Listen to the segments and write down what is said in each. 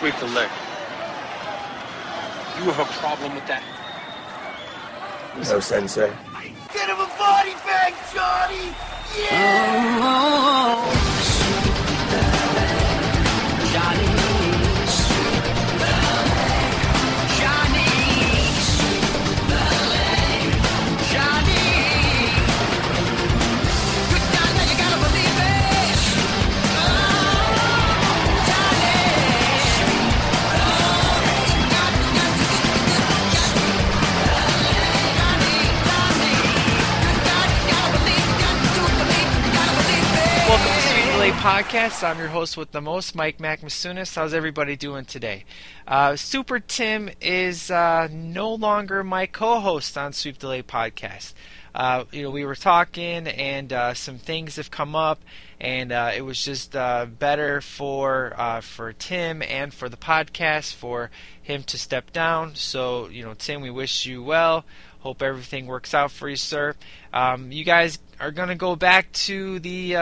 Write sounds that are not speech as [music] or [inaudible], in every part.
sweep the leg. You have a problem with that? No, Sensei. Get him a body bag, Johnny! Yeah! Welcome Podcast. I'm your host with the most, Mike Macmasunis. How's everybody doing today? Uh, Super Tim is uh, no longer my co-host on Sweep the Leg Podcast. Uh, you know, we were talking, and uh, some things have come up, and uh, it was just uh, better for for Tim and for the podcast for him to step down. So, you know, Tim, we wish you well. Hope everything works out for you, sir. Um, you guys are to go back to the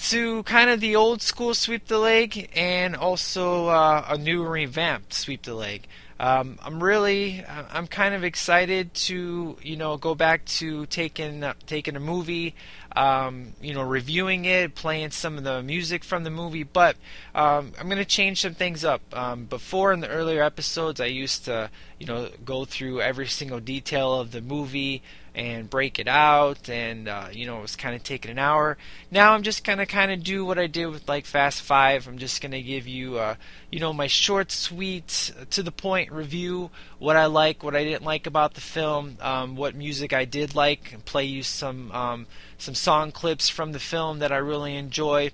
to kind of the old school sweep the leg and also uh, a new revamped sweep the leg. Um, I'm really, I'm kind of excited to, you know, go back to taking taking a movie, um, you know, reviewing it, playing some of the music from the movie. But um, I'm going to change some things up. Um, before in the earlier episodes, I used to, you know, go through every single detail of the movie and break it out and uh, you know it was kind of taking an hour. Now i'm just gonna kind of do what i did with like fast five. I'm just gonna give you uh, you know my short sweet to the point review what i like what i didn't like about the film um, what music i did like and play you some um, some song clips from the film that i really enjoy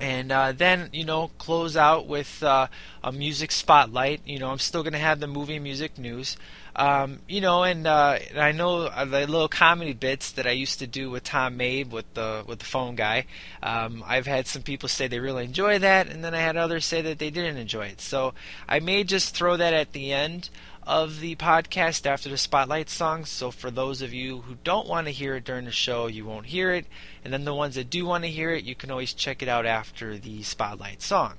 and uh, then you know close out with uh, a music spotlight. You know, I'm still gonna have the movie music news. Um, you know, and, uh, and I know uh, the little comedy bits that I used to do with Tom Mabe with the with the phone guy. Um, I've had some people say they really enjoy that, and then I had others say that they didn't enjoy it. So I may just throw that at the end of the podcast after the spotlight song. So for those of you who don't want to hear it during the show, you won't hear it. And then the ones that do want to hear it, you can always check it out after the spotlight song.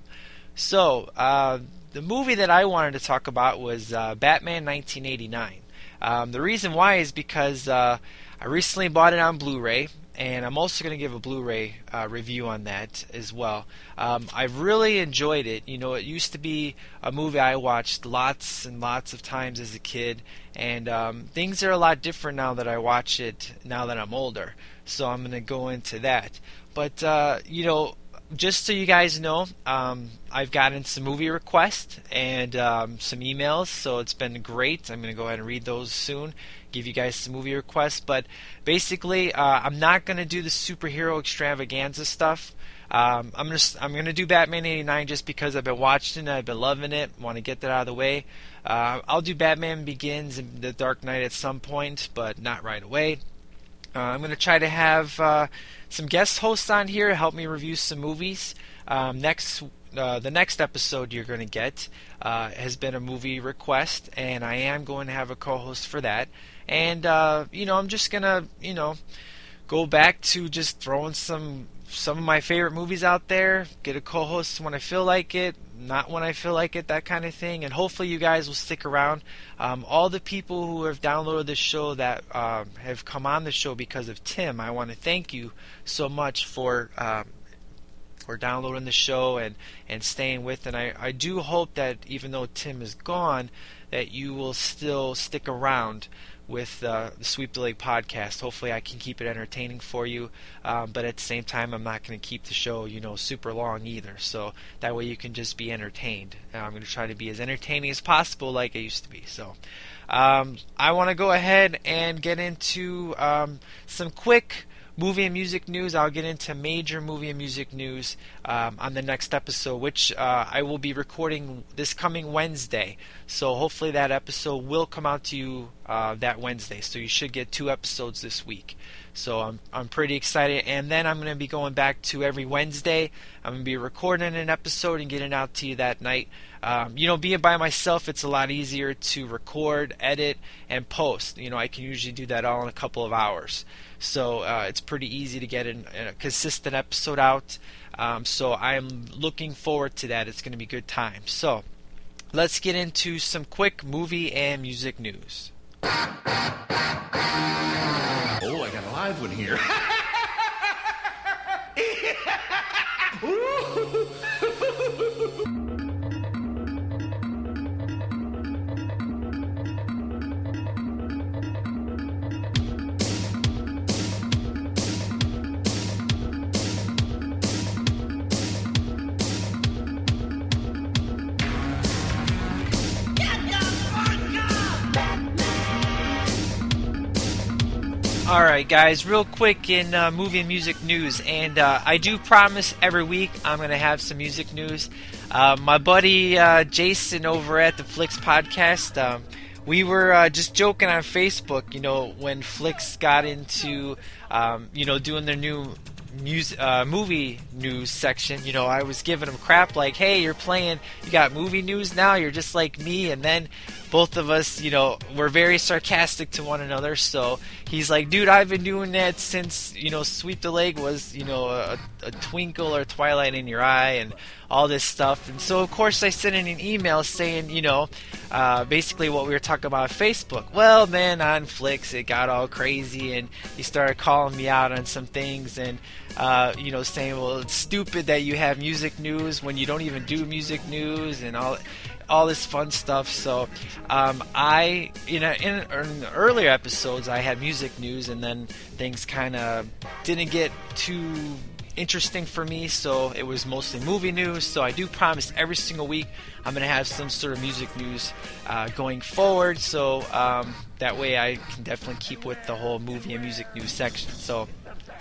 So uh, the movie that I wanted to talk about was uh, Batman 1989. Um, the reason why is because uh, I recently bought it on Blu-ray, and I'm also going to give a Blu-ray uh, review on that as well. Um, I've really enjoyed it. You know, it used to be a movie I watched lots and lots of times as a kid, and um, things are a lot different now that I watch it now that I'm older. So I'm going to go into that. But uh, you know, just so you guys know, um, I've gotten some movie requests and um, some emails, so it's been great. I'm going to go ahead and read those soon, give you guys some movie requests. But basically, uh, I'm not to do the superhero extravaganza stuff. Um, I'm gonna I'm gonna do Batman '89 just because I've been watching it, I've been loving it, want to get that out of the way. Uh, I'll do Batman Begins and The Dark Knight at some point, but not right away. Uh, I'm to try to have uh, some guest hosts on here to help me review some movies. Um, next, uh, the next episode you're going to get uh, has been a movie request, and I am going to have a co-host for that. And uh, you know, I'm just to you know go back to just throwing some some of my favorite movies out there. Get a co-host when I feel like it not when I feel like it, that kind of thing. And hopefully, you guys will stick around. Um, all the people who have downloaded this show that um, have come on the show because of Tim, I want to thank you so much for. Um, for downloading the show and, and staying with and I, I do hope that even though Tim is gone that you will still stick around with uh, the Sweep the Leg podcast. Hopefully, I can keep it entertaining for you, um, but at the same time, I'm not going to keep the show, you know, super long either. So that way, you can just be entertained. I'm going to try to be as entertaining as possible, like I used to be. So. Um, I want to go ahead and get into um, some quick movie and music news. I'll get into major movie and music news um, on the next episode, which uh, I will be recording this coming Wednesday. So hopefully that episode will come out to you uh, that Wednesday. So you should get two episodes this week. So I'm I'm pretty excited, and then I'm going to be going back to every Wednesday. I'm going to be recording an episode and getting out to you that night. Um, you know, being by myself, it's a lot easier to record, edit, and post. You know, I can usually do that all in a couple of hours. So uh, it's pretty easy to get an, a consistent episode out. Um, so I'm looking forward to that. It's going to be good time. So let's get into some quick movie and music news. Oh, I got a live one here. [laughs] [laughs] All right, guys, real quick in uh, movie and music news, and uh, I do promise every week I'm going to have some music news. Uh, my buddy uh, Jason over at the Flicks podcast, um, we were uh, just joking on Facebook, you know, when Flicks got into, um, you know, doing their new music, uh, movie news section, you know, I was giving them crap like, "Hey, you're playing, you got movie news now. You're just like me." And then both of us, you know, were very sarcastic to one another. So he's like, "Dude, I've been doing that since you know, Sweep the Leg was, you know, a, a twinkle or twilight in your eye, and all this stuff." And so, of course, I sent in an email saying, you know, uh, basically what we were talking about on Facebook. Well, then on Flicks, it got all crazy, and he started calling me out on some things, and uh, you know, saying, "Well, it's stupid that you have music news when you don't even do music news," and all all this fun stuff. So, um, I, you know, in, in earlier episodes, I had music news, and then things kind of didn't get too interesting for me, so it was mostly movie news. So I do promise every single week I'm going to have some sort of music news uh, going forward. So um, that way I can definitely keep with the whole movie and music news section. So.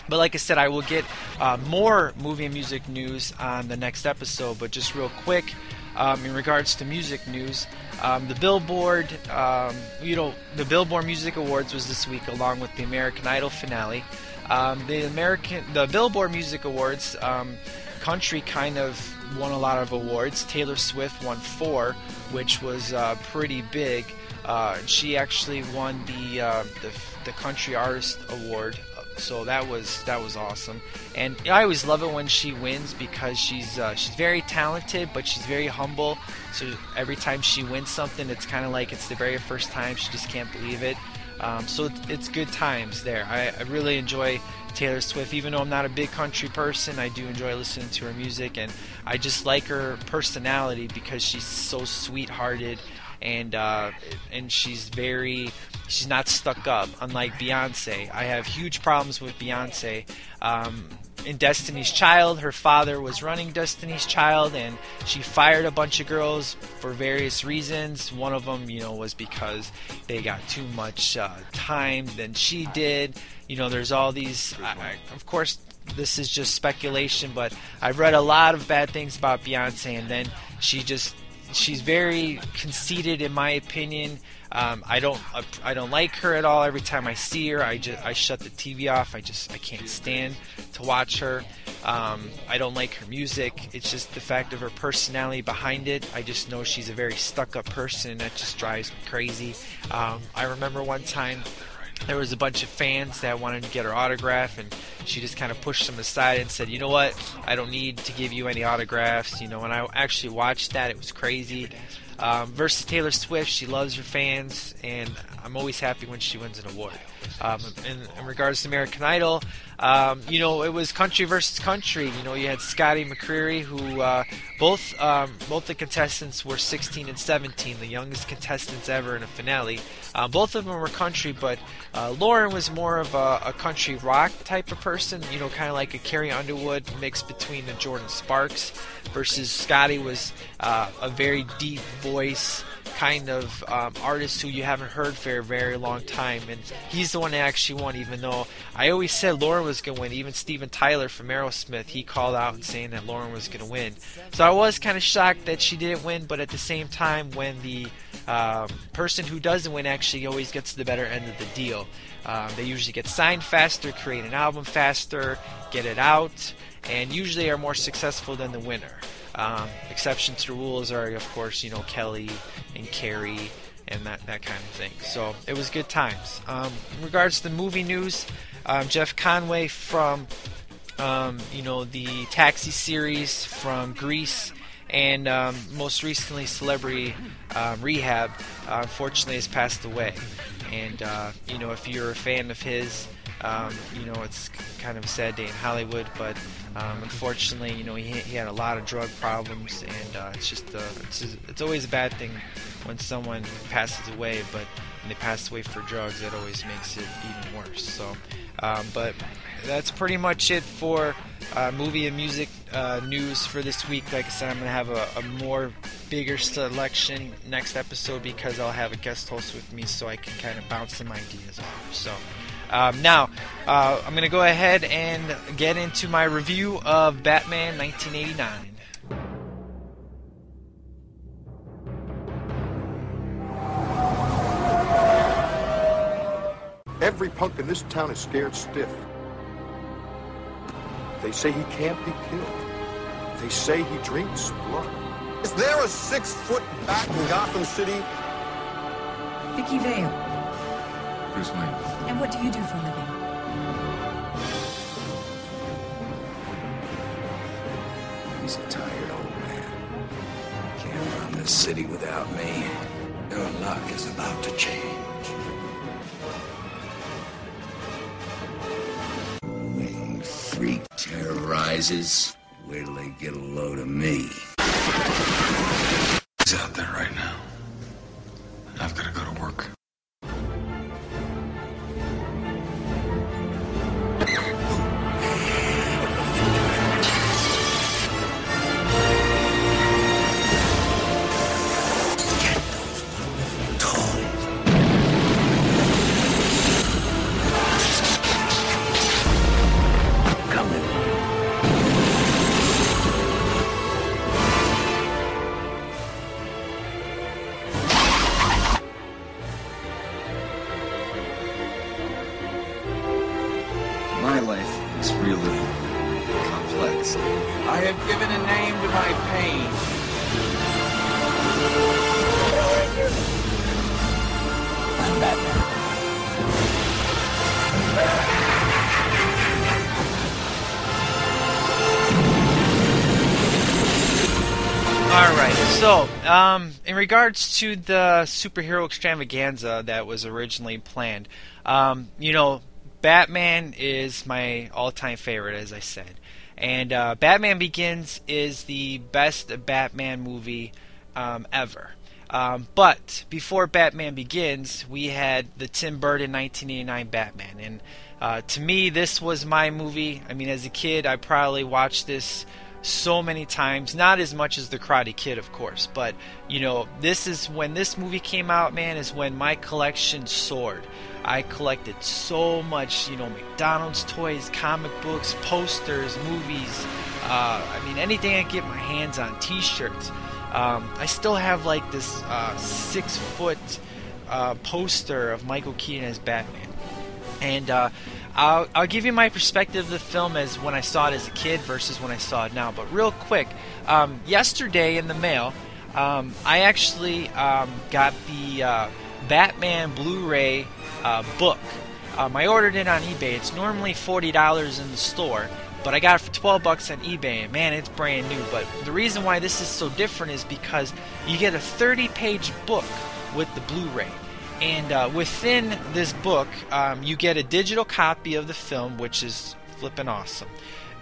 But like I said, I will get uh, more movie and music news on the next episode. But just real quick, um, in regards to music news, um, the Billboard, um, you know, the Billboard Music Awards was this week, along with the American Idol finale. Um, the American, the Billboard Music Awards, um, country kind of won a lot of awards. Taylor Swift won four, which was uh, pretty big. Uh, she actually won the, uh, the the country artist award so that was that was awesome. And I always love it when she wins because she's uh, she's very talented but she's very humble. So every time she wins something it's kind of like it's the very first time. She just can't believe it. Um, so it's good times there. I, I really enjoy Taylor Swift. Even though I'm not a big country person I do enjoy listening to her music. And I just like her personality because she's so sweethearted and uh, and she's very she's not stuck up. Unlike Beyonce, I have huge problems with Beyonce. Um, in Destiny's Child, her father was running Destiny's Child, and she fired a bunch of girls for various reasons. One of them, you know, was because they got too much uh, time than she did. You know, there's all these. I, I, of course, this is just speculation, but I've read a lot of bad things about Beyonce, and then she just she's very conceited in my opinion. Um, I don't I don't like her at all. Every time I see her, I just I shut the TV off. I just I can't stand to watch her. Um, I don't like her music. It's just the fact of her personality behind it. I just know she's a very stuck-up person. and That just drives me crazy. Um, I remember one time there was a bunch of fans that wanted to get her autograph and she just kind of pushed them aside and said you know what? I don't need to give you any autographs you know and i actually watched that. It was crazy. Um, versus taylor swift she loves her fans and i'm always happy when she wins an award. Um, in, in, regards to american idol um, you know it was country versus country. You know you had scotty mccreery who uh, both um, both the contestants were 16 and 17 the youngest contestants ever in a finale. Uh, both of them were country but uh, Lauren was more of a, a, country rock type of person, you know, kind of like a Carrie Underwood mix between the Jordin Sparks, versus Scotty was uh, a very deep voice kind of um, artist who you haven't heard for a very long time, and he's the one that actually won. Even though I always said Lauren was going to win, even Steven Tyler from Aerosmith, he called out and saying that Lauren was going to win. So I was kind of shocked that she didn't win, but at the same time, when the um, person who doesn't win actually always gets the better end of the deal. Um, they usually get signed faster, create an album faster, get it out, and usually are more successful than the winner. Um, exception to rules are, of course, you know Kelly and Carrie and that that kind of thing. So it was good times. Um, in regards to the movie news, um, Jeff Conaway from um, you know, the Taxi series from Grease and um, most recently Celebrity um, Rehab, uh, unfortunately has passed away. And uh, you know, if you're a fan of his, um, you know, it's kind of a sad day in Hollywood, but um, unfortunately, you know, he, he had a lot of drug problems, and uh, it's just uh, it's, just, it's always a bad thing when someone passes away, but when they pass away for drugs, that always makes it even worse. So, um, but that's pretty much it for uh, movie and music uh, news for this week. Like I said, I'm going to have a, a, more bigger selection next episode because I'll have a guest host with me so I can kind of bounce some ideas off. So um, now, uh, I'm going to go ahead and get into my review of Batman 1989. Every punk in this town is scared stiff. They say he can't be killed. They say he drinks blood. Is there a six-foot bat in Gotham City? Vicki Vale. Bruce Wayne. And what do you do for a living? He's a tired old man. Can't run this city without me. Your luck is about to change. When freak terrorizes, wait till they get a load of me. All right. So, um, in regards to the superhero extravaganza that was originally planned, um, you know, Batman is my all-time favorite, as I said, and uh, Batman Begins is the best Batman movie um, ever. Um, but before Batman Begins, we had the Tim Burton 1989 Batman, and uh, to me, this was my movie. I mean, as a kid, I probably watched this so many times. Not as much as The Karate Kid, of course, but you know, this is when this movie came out, man, is when my collection soared. I collected so much, you know, McDonald's toys, comic books, posters, movies. Uh, I mean, anything I get my hands on, T-shirts. Um, I still have like this uh, six-foot uh, poster of Michael Keaton as Batman, and uh, I'll, I'll give you my perspective of the film as when I saw it as a kid versus when I saw it now. But real quick, um, yesterday in the mail, um, I actually um, got the uh, Batman Blu-ray uh, book. Um, I ordered it on eBay. It's normally forty dollars in the store, but I got it for twelve bucks on eBay. Man, it's brand new. But the reason why this is so different is because you get a thirty-page book with the Blu-ray. And uh, within this book, um, you get a digital copy of the film, which is flipping awesome.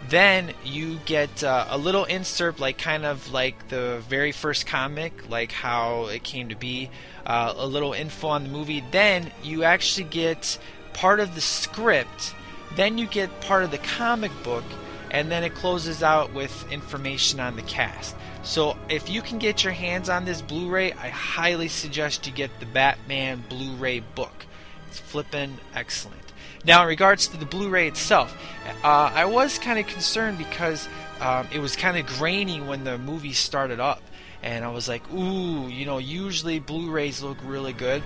Then you get uh, a little insert, like kind of like the very first comic, like how it came to be, uh, a little info on the movie. Then you actually get part of the script. Then you get part of the comic book, and then it closes out with information on the cast. So if you can get your hands on this Blu-ray, I highly suggest you get the Batman Blu-ray book. It's flippin' excellent. Now, in regards to the Blu-ray itself, uh, I was kind of concerned because um, it was kind of grainy when the movie started up, and I was like, "Ooh, you know, usually Blu-rays look really good."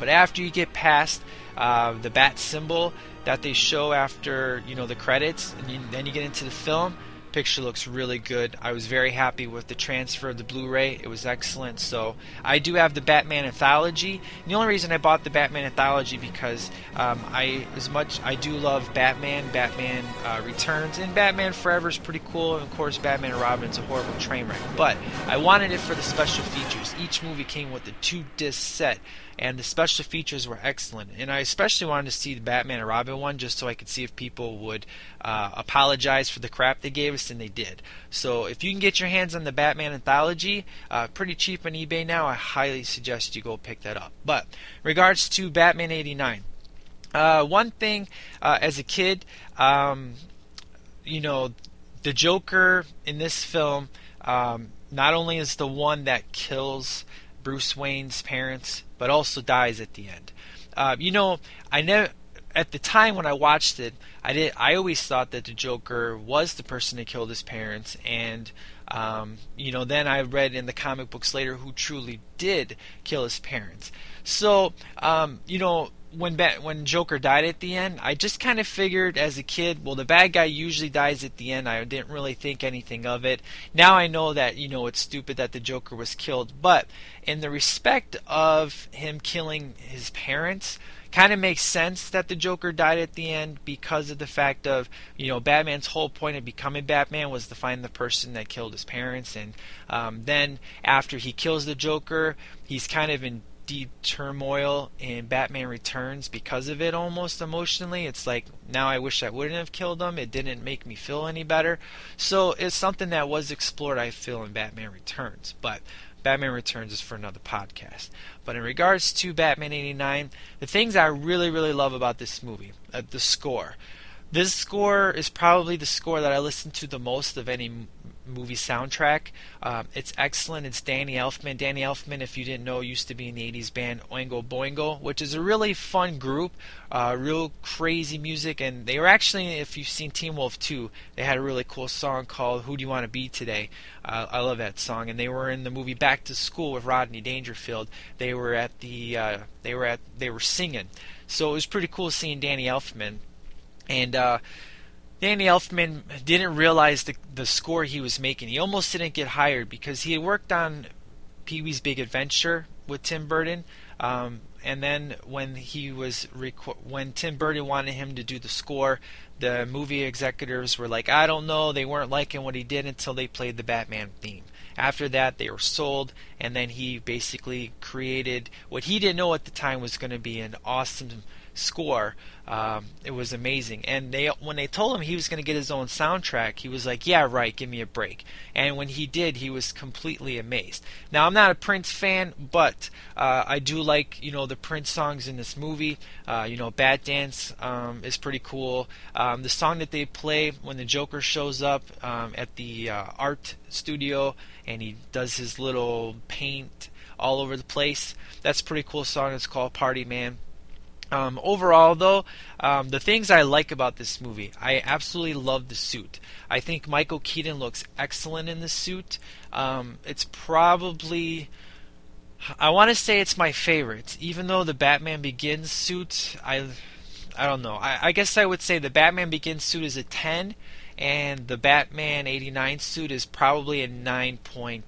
But after you get past uh, the bat symbol that they show after you know the credits, and you, then you get into the film, Picture looks really good. I was very happy with the transfer of the Blu-ray. It was excellent. So I do have the Batman anthology. And the only reason I bought the Batman anthology because um, I, as much I do love Batman, Batman uh, Returns, and Batman Forever is pretty cool. And of course, Batman and Robin is a horrible train wreck. But I wanted it for the special features. Each movie came with a two-disc set and the special features were excellent. And I especially wanted to see the Batman and Robin one just so I could see if people would uh, apologize for the crap they gave us, and they did. So if you can get your hands on the Batman anthology, uh, pretty cheap on eBay now, I highly suggest you go pick that up. But regards to Batman '89. Uh, one thing uh, as a kid, um, you know, the Joker in this film um, not only is the one that kills Bruce Wayne's parents, but also dies at the end. Uh, you know, I never at the time when I watched it, I did. I always thought that the Joker was the person that killed his parents, and um, you know, then I read in the comic books later who truly did kill his parents. So, um, you know, when ba- when Joker died at the end, I just kind of figured as a kid, well, the bad guy usually dies at the end. I didn't really think anything of it. Now I know that you know it's stupid that the Joker was killed, but in the respect of him killing his parents, kind of makes sense that the Joker died at the end because of the fact of you know Batman's whole point of becoming Batman was to find the person that killed his parents, and um, then after he kills the Joker, he's kind of in deep turmoil in Batman Returns because of it almost emotionally. It's like now I wish I wouldn't have killed him. It didn't make me feel any better. So it's something that was explored I feel in Batman Returns. But Batman Returns is for another podcast. But in regards to Batman 89, the things I really really love about this movie, uh, the score. This score is probably the score that I listen to the most of any movie soundtrack. Um, it's excellent. It's Danny Elfman. Danny Elfman, if you didn't know, used to be in the 80s band Oingo Boingo, which is a really fun group, uh, real crazy music. And they were actually, if you've seen Teen Wolf 2, they had a really cool song called Who Do You Want to Be Today? Uh, I love that song. And they were in the movie Back to School with Rodney Dangerfield. They were at the, uh, they were at, they were singing. So it was pretty cool seeing Danny Elfman. And, uh, Danny Elfman didn't realize the the score he was making. He almost didn't get hired because he had worked on Pee Wee's Big Adventure with Tim Burton, um, and then when he was reco- when Tim Burton wanted him to do the score, the movie executives were like, I don't know, they weren't liking what he did until they played the Batman theme. After that, they were sold, and then he basically created what he didn't know at the time was going to be an awesome score. Um, it was amazing. And they when they told him he was going to get his own soundtrack, he was like, "Yeah, right. Give me a break." And when he did, he was completely amazed. Now I'm not a Prince fan, but uh, I do like you know the Prince songs in this movie. Uh, you know, Bat Dance um, is pretty cool. Um, the song that they play when the Joker shows up um, at the uh, art studio and he does his little paint all over the place. That's a pretty cool song. It's called Party Man. Um, overall, though, um, the things I like about this movie, I absolutely love the suit. I think Michael Keaton looks excellent in the suit. Um, it's probably, I want to say it's my favorite, even though the Batman Begins suit, I, I don't know. I, I guess I would say the Batman Begins suit is a 10, and the Batman 89 suit is probably a 9.7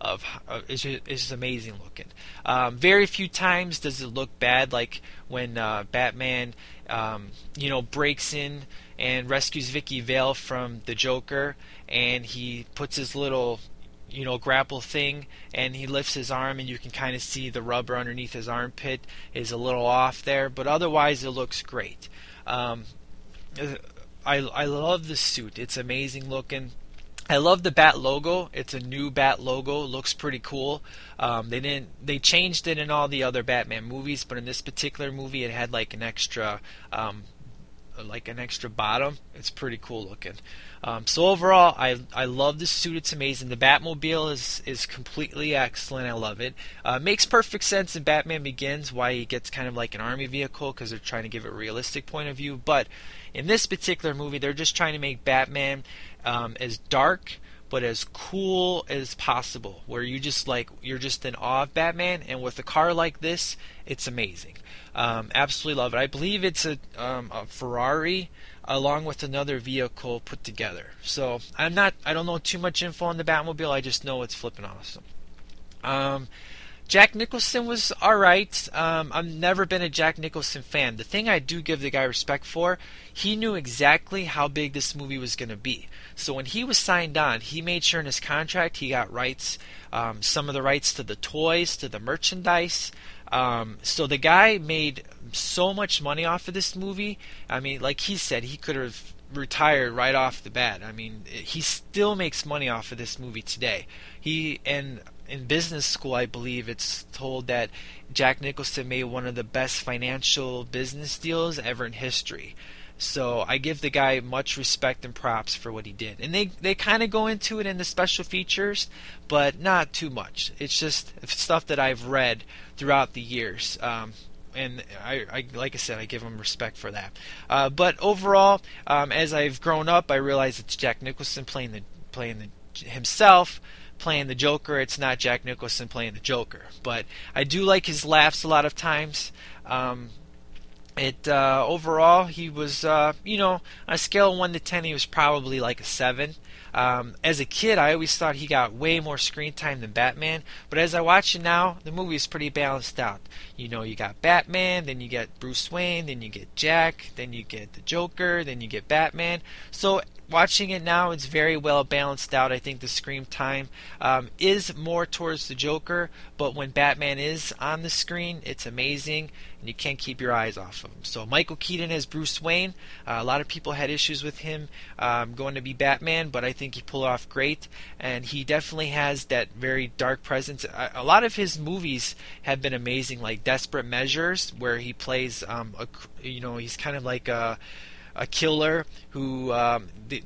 of uh, it's, just, amazing looking. Um, very few times does it look bad, like when uh, Batman, um, you know, breaks in and rescues Vicki Vale from the Joker, and he puts his little you know grapple thing and he lifts his arm and you can kind of see the rubber underneath his armpit is a little off there but otherwise it looks great. Um, I, I love the suit. It's amazing looking I love the bat logo. It's a new bat logo. Looks pretty cool. Um, they didn't. They changed it in all the other Batman movies, but in this particular movie, it had like an extra, um, like an extra bottom. It's pretty cool looking. Um, so overall, I I love the suit. It's amazing. The Batmobile is is completely excellent. I love it. Uh, makes perfect sense in Batman Begins why he gets kind of like an army vehicle because they're trying to give a realistic point of view. But in this particular movie, they're just trying to make Batman um, as dark but as cool as possible. Where you just like you're just in awe of Batman, and with a car like this, it's amazing. Um, absolutely love it. I believe it's a, um, a Ferrari along with another vehicle put together. So I'm not I don't know too much info on the Batmobile. I just know it's flipping awesome. Um, Jack Nicholson was alright. Um, I've never been a Jack Nicholson fan. The thing I do give the guy respect for, he knew exactly how big this movie was going to be. So when he was signed on, he made sure in his contract he got rights, um, some of the rights to the toys, to the merchandise. Um, so the guy made so much money off of this movie. I mean, like he said, he could have retired right off the bat. I mean, he still makes money off of this movie today. He and in business school, I believe it's told that Jack Nicholson made one of the best financial business deals ever in history. So I give the guy much respect and props for what he did. And they they kind of go into it in the special features, but not too much. It's just stuff that I've read throughout the years. Um, and I, I, like I said, I give him respect for that. Uh, but overall, um, as I've grown up, I realize it's Jack Nicholson playing the playing the, himself playing the Joker. It's not Jack Nicholson playing the Joker. But I do like his laughs a lot of times. Um, it uh, overall, he was, uh, you know, on a scale of one to ten, he was probably like a seven. Um, as a kid, I always thought he got way more screen time than Batman, but as I watch it now, the movie is pretty balanced out. You know, you got Batman, then you get Bruce Wayne, then you get Jack, then you get the Joker, then you get Batman. So watching it now, it's very well balanced out. I think the screen time um, is more towards the Joker, but when Batman is on the screen, it's amazing, and you can't keep your eyes off of him. So Michael Keaton as Bruce Wayne, uh, a lot of people had issues with him um, going to be Batman, but I think he pulled off great, and he definitely has that very dark presence. A, a lot of his movies have been amazing, like Desperate Measures, where he plays, um, a, you know, he's kind of like a a killer who um, the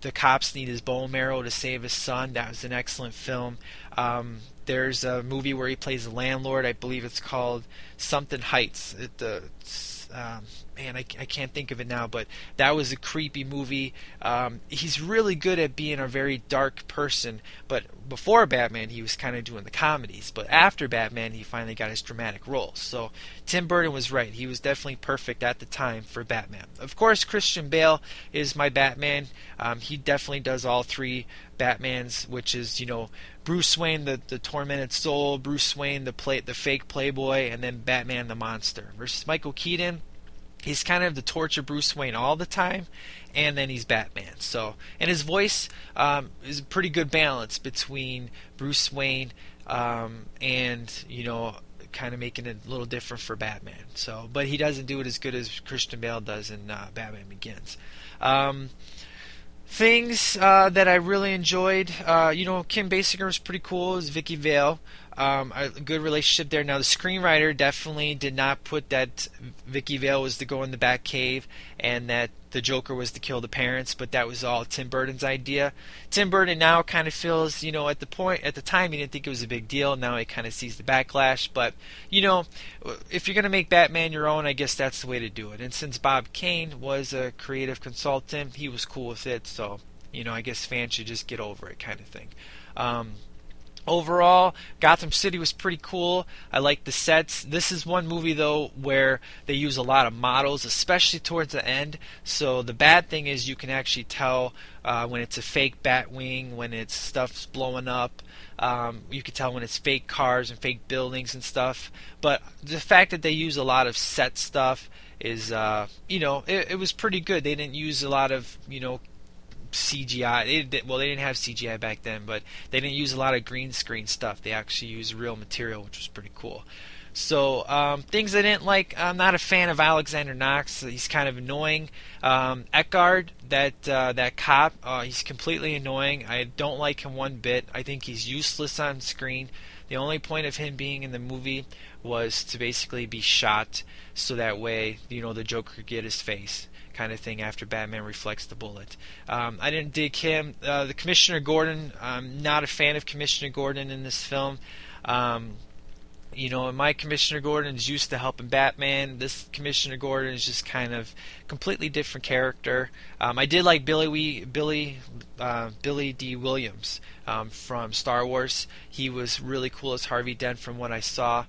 the cops need his bone marrow to save his son. That was an excellent film. Um, there's a movie where he plays a landlord. I believe it's called something Heights. It, uh, um, man, I, I can't think of it now, but that was a creepy movie. Um, he's really good at being a very dark person, but before Batman, he was kind of doing the comedies. But after Batman, he finally got his dramatic roles. So Tim Burton was right. He was definitely perfect at the time for Batman. Of course, Christian Bale is my Batman. Um, he definitely does all three Batmans, which is, you know, Bruce Wayne, the, the tormented soul, Bruce Wayne, the play, the fake playboy, and then Batman, the monster. Versus Michael Keaton, he's kind of the torture Bruce Wayne all the time, and then he's Batman. So, and his voice um, is a pretty good balance between Bruce Wayne um, and you know, kind of making it a little different for Batman. So, but he doesn't do it as good as Christian Bale does in uh, Batman Begins. Um, things uh, that I really enjoyed, uh, you know, Kim Basinger was pretty cool. Is Vicki Vale um, a good relationship there. Now the screenwriter definitely did not put that Vicki Vale was to go in the back cave and that the Joker was to kill the parents, but that was all Tim Burton's idea. Tim Burton now kind of feels, you know, at the point at the time he didn't think it was a big deal. Now he kind of sees the backlash, but you know, if you're gonna make Batman your own, I guess that's the way to do it. And since Bob Kane was a creative consultant, he was cool with it. So you know, I guess fans should just get over it, kind of thing. Um, Overall, Gotham City was pretty cool. I like the sets. This is one movie though where they use a lot of models, especially towards the end. So the bad thing is you can actually tell uh, when it's a fake Batwing, when it's stuff's blowing up. Um, you can tell when it's fake cars and fake buildings and stuff. But the fact that they use a lot of set stuff is, uh, you know, it, it was pretty good. They didn't use a lot of, you know, CGI. They did, well, they didn't have CGI back then, but they didn't use a lot of green screen stuff. They actually used real material, which was pretty cool. So um, things I didn't like. I'm not a fan of Alexander Knox. He's kind of annoying. Um, Eckhardt, that uh, that cop, uh, he's completely annoying. I don't like him one bit. I think he's useless on screen. The only point of him being in the movie was to basically be shot, so that way you know the Joker could get his face kind of thing after Batman reflects the bullet. Um, I didn't dig him. Uh, the Commissioner Gordon, I'm not a fan of Commissioner Gordon in this film. Um, you know, my Commissioner Gordon is used to helping Batman. This Commissioner Gordon is just kind of completely different character. Um, I did like Billy Wee, Billy uh, Billy Dee Williams um, from Star Wars. He was really cool as Harvey Dent from what I saw.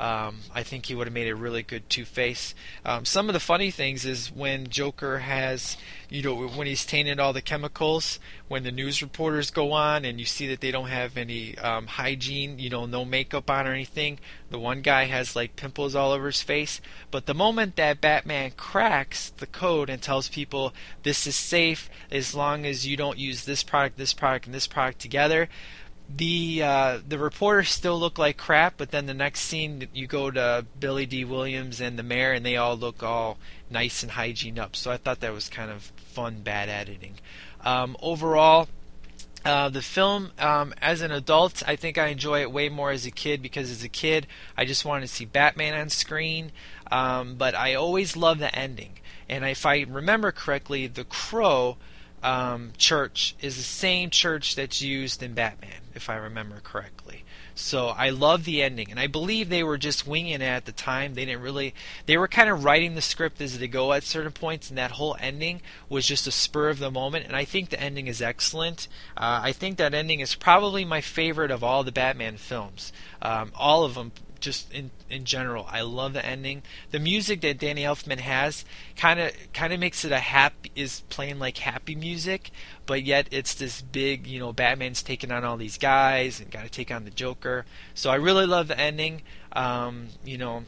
Um, I think he would have made a really good Two Face. Um, some of the funny things is when Joker has, you know, when he's tainted all the chemicals, when the news reporters go on and you see that they don't have any um, hygiene, you know, no makeup on or anything. The one guy has like pimples all over his face. But the moment that Batman cracks the code and tells people this is safe as long as you don't use this product, this product, and this product together, the uh, the reporters still look like crap, but then the next scene you go to Billy Dee Williams and the mayor, and they all look all nice and hygiene up. So I thought that was kind of fun, bad editing. Um, overall, uh, the film, um, as an adult, I think I enjoy it way more as a kid because as a kid, I just wanted to see Batman on screen. Um, but I always love the ending, and if I remember correctly, the Crow um, church is the same church that's used in Batman, if I remember correctly. So I love the ending, and I believe they were just winging it at the time. They didn't really, they were kind of writing the script as they go at certain points, and that whole ending was just a spur of the moment. And I think the ending is excellent. Uh, I think that ending is probably my favorite of all the Batman films. Um, all of them just in in general. I love the ending. The music that Danny Elfman has kind of kind of makes it a happy is playing like happy music, but yet it's this big, you know, Batman's taking on all these guys and got to take on the Joker. So I really love the ending. Um, you know,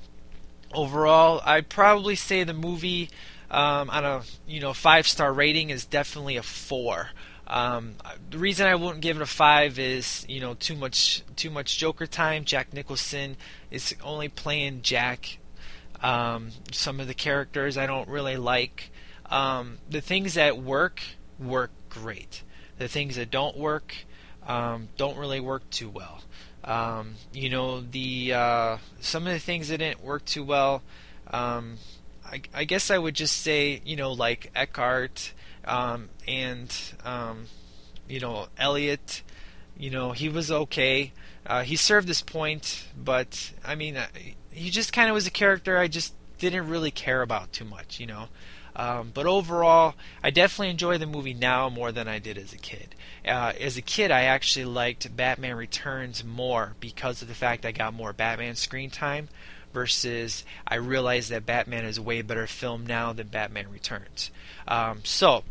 overall, I'd probably say the movie um, on a you know five star rating is definitely a four. Um, the reason I wouldn't give it a five is you know too much too much Joker time. Jack Nicholson is only playing Jack. Um, some of the characters I don't really like. Um, the things that work work great. The things that don't work um, don't really work too well. Um, you know the uh, some of the things that didn't work too well. Um, I, I guess I would just say you know like Eckhardt um, and um, you know Elliot, you know he was okay. Uh, he served his point, but I mean uh, he just kind of was a character I just didn't really care about too much, you know. Um, but overall, I definitely enjoy the movie now more than I did as a kid. Uh, as a kid, I actually liked Batman Returns more because of the fact I got more Batman screen time versus I realize that Batman is a way better film now than Batman Returns. Um, so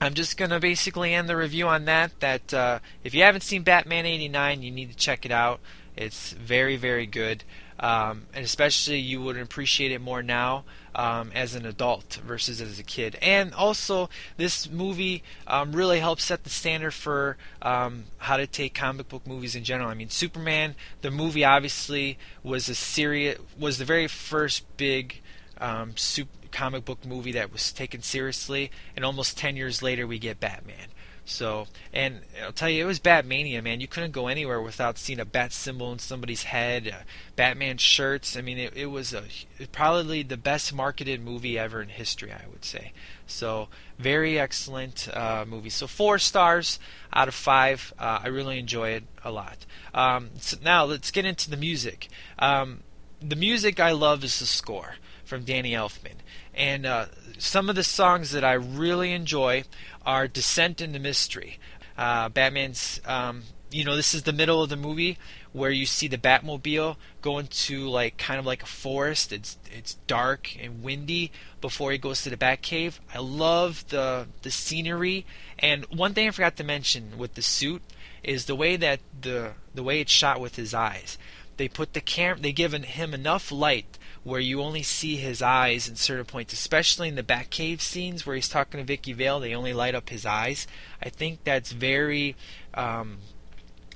I'm just going to basically end the review on that. That uh, if you haven't seen Batman 89, you need to check it out. It's very, very good. Um, and especially you would appreciate it more now um, as an adult versus as a kid. And also, this movie um, really helps set the standard for um, how to take comic book movies in general. I mean, Superman, the movie, obviously was a serious, was the very first big um, super, comic book movie that was taken seriously, and almost 10 years later we get Batman. So, and I'll tell you, it was Batmania, man. You couldn't go anywhere without seeing a bat symbol in somebody's head, uh, Batman shirts. I mean, it, it was a, probably the best marketed movie ever in history, I would say. So, very excellent uh, movie. So, four stars out of five. Uh, I really enjoy it a lot. Um, so now, let's get into the music. Um, the music I love is the score from Danny Elfman. And uh, some of the songs that I really enjoy are Descent into Mystery. Uh, Batman's, um, you know, this is the middle of the movie where you see the Batmobile go into like kind of like a forest. It's it's dark and windy before he goes to the Batcave. I love the the scenery. And one thing I forgot to mention with the suit is the way that the the way it's shot with his eyes. They put the cam they given him enough light where you only see his eyes in certain points, especially in the Batcave scenes where he's talking to Vicki Vale. They only light up his eyes. I think that's very. Um,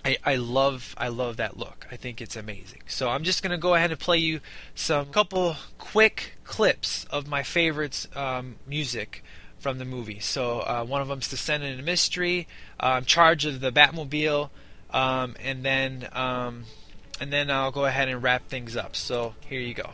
I, I love I love that look. I think it's amazing. So I'm just gonna go ahead and play you some couple quick clips of my favorites um, music from the movie. So uh, one of them's Descent into Mystery, uh, Charge of the Batmobile, um, and then um, and then I'll go ahead and wrap things up. So here you go.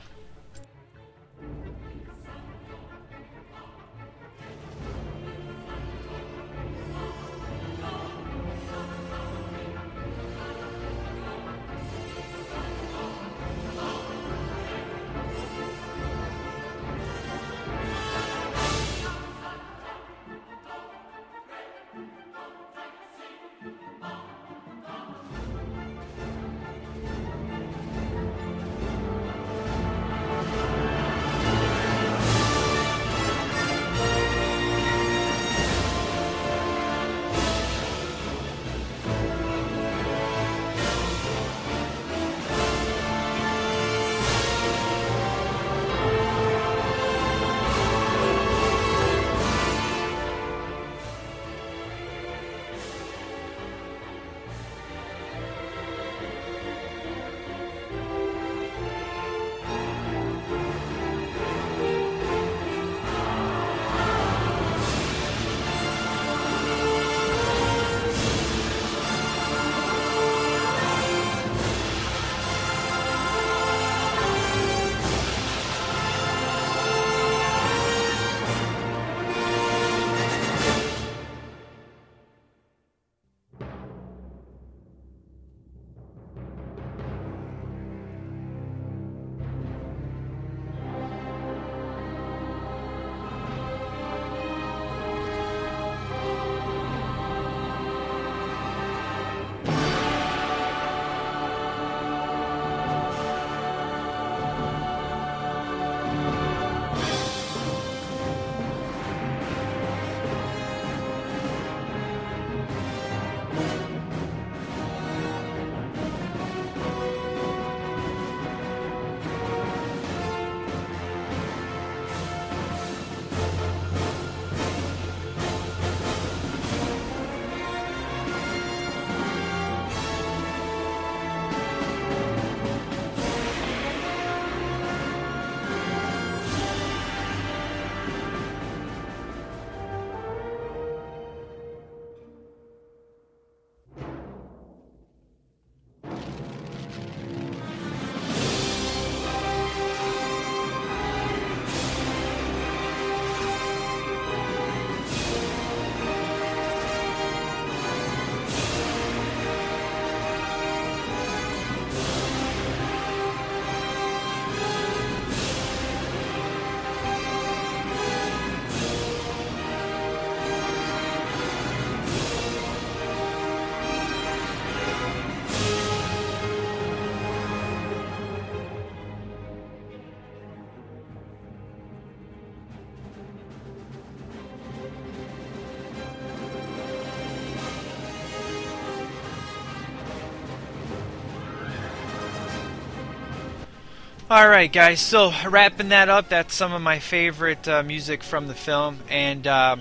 All right, guys. So wrapping that up, that's some of my favorite uh, music from the film, and uh,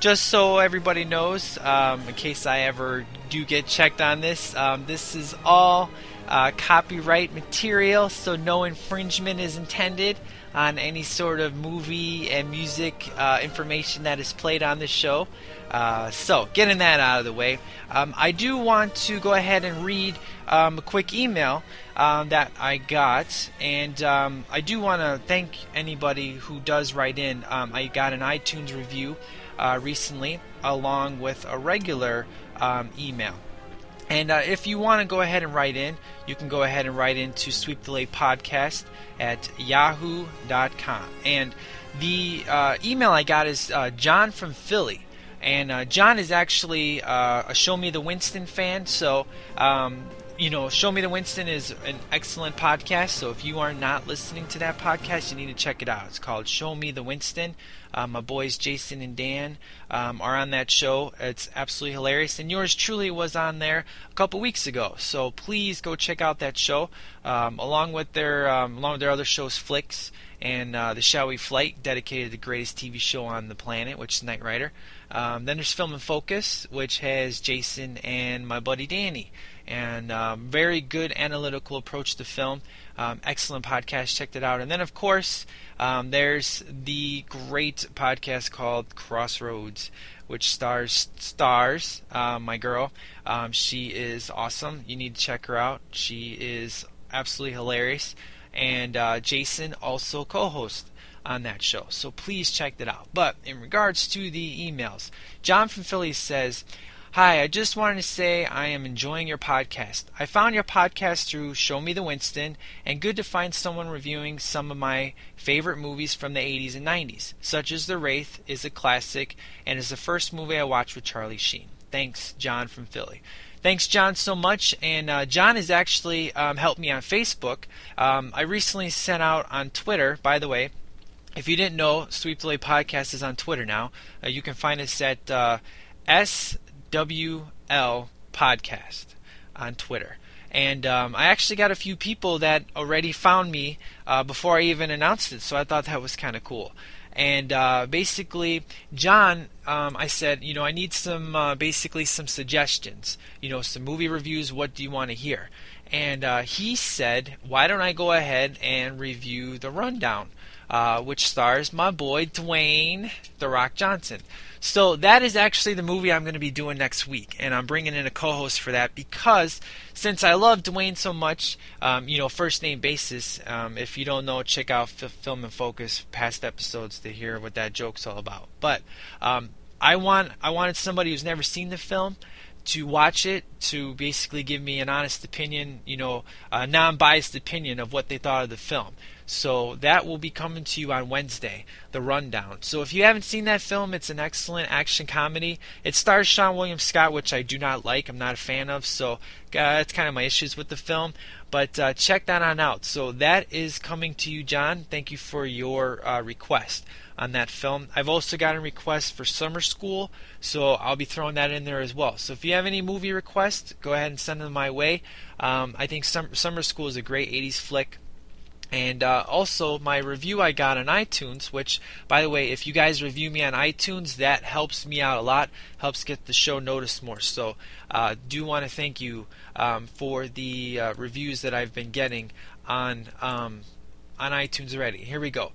just so everybody knows, um, in case I ever do get checked on this, um, this is all uh, copyright material, so no infringement is intended on any sort of movie and music uh, information that is played on this show. Uh, so, getting that out of the way, um, I do want to go ahead and read um, a quick email um, that I got, and um, I do want to thank anybody who does write in. Um, I got an iTunes review uh, recently, along with a regular um, email. And uh, if you want to go ahead and write in, you can go ahead and write into Sweep the Leg Podcast at yahoo.com. And the uh, email I got is uh, John from Philly. And uh, John is actually uh, a Show Me the Winston fan, so um, you know, Show Me the Winston is an excellent podcast. So if you are not listening to that podcast, you need to check it out. It's called Show Me the Winston. Uh, my boys Jason and Dan um, are on that show. It's absolutely hilarious, and yours truly was on there a couple weeks ago. So please go check out that show, um, along with their um, along with their other shows, Flicks and uh, the Shall We Flight, dedicated to the greatest TV show on the planet, which is Knight Rider. Um, then there's Film and Focus, which has Jason and my buddy Danny and um, very good analytical approach to film. Um, excellent podcast. Checked it out. And then, of course, um, there's the great podcast called Crossroads, which stars stars uh, my girl. Um, she is awesome. You need to check her out. She is absolutely hilarious. And uh, Jason also co-hosts on that show. So please check that out. But in regards to the emails, John from Philly says. Hi, I just wanted to say I am enjoying your podcast. I found your podcast through Show Me the Winston, and good to find someone reviewing some of my favorite movies from the 80s and 90s, such as The Wraith is a classic and is the first movie I watched with Charlie Sheen. Thanks, John from Philly. Thanks, John, so much. And uh, John has actually um, helped me on Facebook. Um, I recently sent out on Twitter, by the way, if you didn't know, Sweep the Leg Podcast is on Twitter now. Uh, you can find us at uh, S WL Podcast on Twitter. And um, I actually got a few people that already found me uh, before I even announced it, so I thought that was kind of cool. And uh, basically, John, um, I said, you know, I need some, uh, basically, some suggestions. You know, some movie reviews. What do you want to hear? And uh, he said, why don't I go ahead and review the rundown, uh, which stars my boy Dwayne the Rock Johnson. So that is actually the movie I'm going to be doing next week, and I'm bringing in a co-host for that because since I love Dwayne so much, um, you know, first name basis. Um, if you don't know, check out F- Film and Focus past episodes to hear what that joke's all about. But um, I want I wanted somebody who's never seen the film to watch it to basically give me an honest opinion, you know, a non-biased opinion of what they thought of the film. So that will be coming to you on Wednesday, the rundown. So if you haven't seen that film, it's an excellent action comedy. It stars Seann William Scott, which I do not like. I'm not a fan of. So uh, that's kind of my issues with the film. But uh, check that on out. So that is coming to you, John. Thank you for your uh, request on that film. I've also gotten requests for Summer School, so I'll be throwing that in there as well. So if you have any movie requests, go ahead and send them my way. Um, I think Summer School is a great 80s flick. And uh, also, my review I got on iTunes, which, by the way, if you guys review me on iTunes, that helps me out a lot, helps get the show noticed more. So, uh, do want to thank you um, for the uh, reviews that I've been getting on um, on iTunes already. Here we go.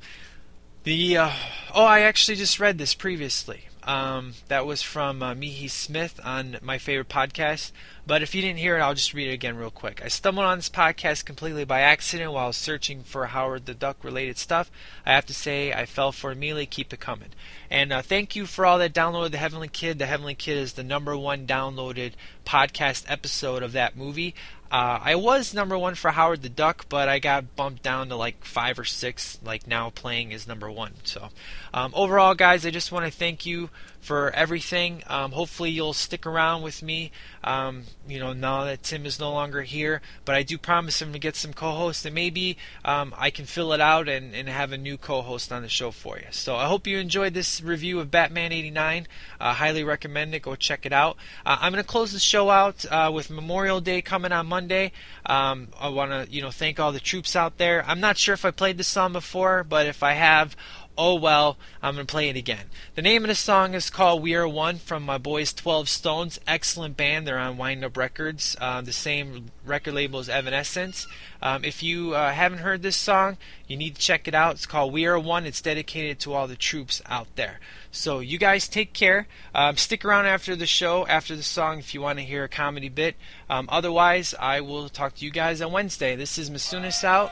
The uh, oh, I actually just read this previously. Um, that was from uh, Mihi Smith on my favorite podcast. But if you didn't hear it, I'll just read it again real quick. I stumbled on this podcast completely by accident while searching for Howard the Duck related stuff. I have to say, I fell for immediately. Keep it coming. And uh, thank you for all that downloaded The Heavenly Kid. The Heavenly Kid is the number one downloaded podcast episode of that movie. Uh, I was number one for Howard the Duck, but I got bumped down to like five or six, like now playing is number one. So, um, overall, guys, I just want to thank you for everything. Um, hopefully, you'll stick around with me. Um, you know, now that Tim is no longer here, but I do promise him to get some co-hosts, and maybe um, I can fill it out and, and have a new co-host on the show for you. So I hope you enjoyed this review of Batman '89. Uh, highly recommend it. Go check it out. Uh, I'm going to close the show out uh, with Memorial Day coming on Monday. Um, I want to you know thank all the troops out there. I'm not sure if I played this song before, but if I have, oh well, I'm going to play it again. The name of the song is called We Are One from my boys 12 Stones. Excellent band. They're on Wind Up Records, uh, the same record label as Evanescence. Um, if you uh, haven't heard this song, you need to check it out. It's called We Are One. It's dedicated to all the troops out there. So you guys take care. Um, stick around after the show, after the song, if you want to hear a comedy bit. Um, otherwise, I will talk to you guys on Wednesday. This is Masunis out.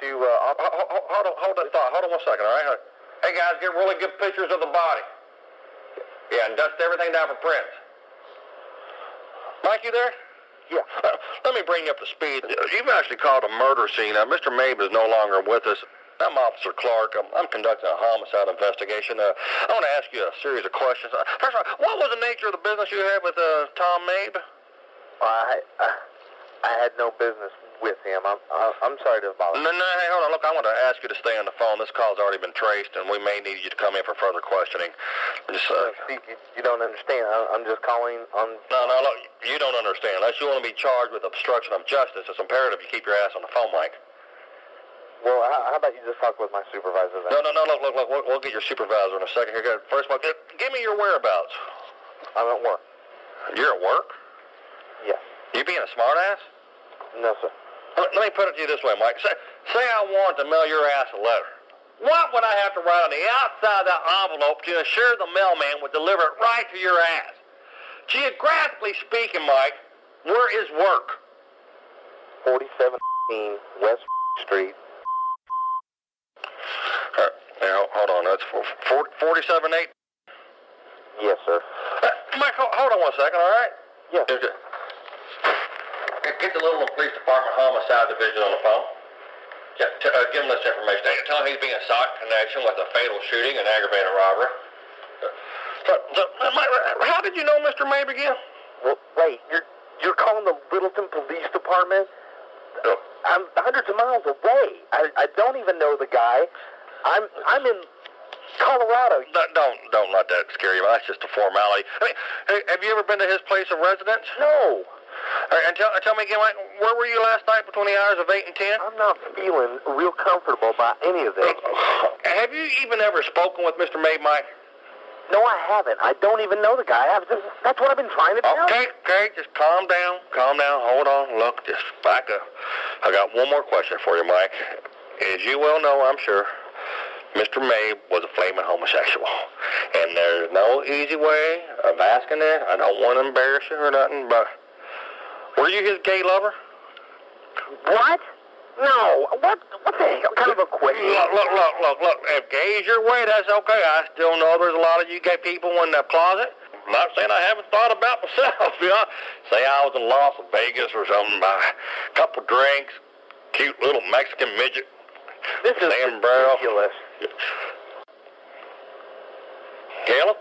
To... Uh, Hold, hold, hold, on, hold that thought. Hold on one second, all right? Hey, guys, get really good pictures of the body. Yeah, and dust everything down for prints. Mike, you there? Yeah. Uh, [laughs] let me bring you up to speed. You've actually called a murder scene. Uh, Mr. Mabe is no longer with us. I'm Officer Clark. I'm, I'm conducting a homicide investigation. Uh, I want to ask you a series of questions. Uh, first of all, what was the nature of the business you had with uh, Tom Mabe? I, I, I had no business with him. I'm, I- I'm sorry to bother. No, no, hey, hold on. Look, I want to ask you to stay on the phone. This call's already been traced, and we may need you to come in for further questioning. Just, uh, you, you don't understand. I, I'm just calling on... no, no, look, you don't understand. Unless you want to be charged with obstruction of justice, it's imperative you keep your ass on the phone, Mike. Well, how, how about you just talk with my supervisor then? No, no, no, look, look, look. We'll, we'll get your supervisor in a second here. First of all, give, give me your whereabouts. I'm at work. You're at work? Yes. You being a smartass? No, sir. Let me put it to you this way, Mike. Say, say I wanted to mail your ass a letter. What would I have to write on the outside of that envelope to ensure the mailman would deliver it right to your ass? Geographically speaking, Mike, where is work? 47 West Street. Uh, now, hold on. That's 47 8. Yes, sir. Uh, Mike, hold, hold on one second, all right? Yes. Yeah. Get get the Little Police Department Homicide Division on the phone. Yeah, t- uh, give him this information. Hey, Tell him he's being sought in connection with a fatal shooting and aggravated robbery. Uh, So, so, uh, Mike, how did you know Mr. Mabe again? Well, wait, you're you're calling the Littleton Police Department? Oh. I'm hundreds of miles away. I I don't even know the guy. I'm I'm in Colorado. Don't, don't don't let that scare you. That's just a formality. I mean, have you ever been to his place of residence? No, All right, and tell, tell me again, Mike, where were you last night between the hours of eight and ten? I'm not feeling real comfortable about any of this. Have you even ever spoken with Mr. Mabe, Mike? No, I haven't. I don't even know the guy. I've just, that's what I've been trying to tell. Okay, okay, just calm down, calm down, hold on, look, just back up. I got one more question for you, Mike. As you well know, I'm sure, Mr. Mabe was a flaming homosexual. And there's no easy way of asking that. I don't want to embarrass you or nothing, but were you his gay lover? What? No. What? What the hell? Kind of a question. Look, look, look, look, look. If gay's your way, that's okay. I still know there's a lot of you gay people in the closet. I'm not saying I haven't thought about [laughs] myself. You know? Say I was in Las Vegas or something. A couple drinks, cute little Mexican midget. This is Sam ridiculous. Caleb?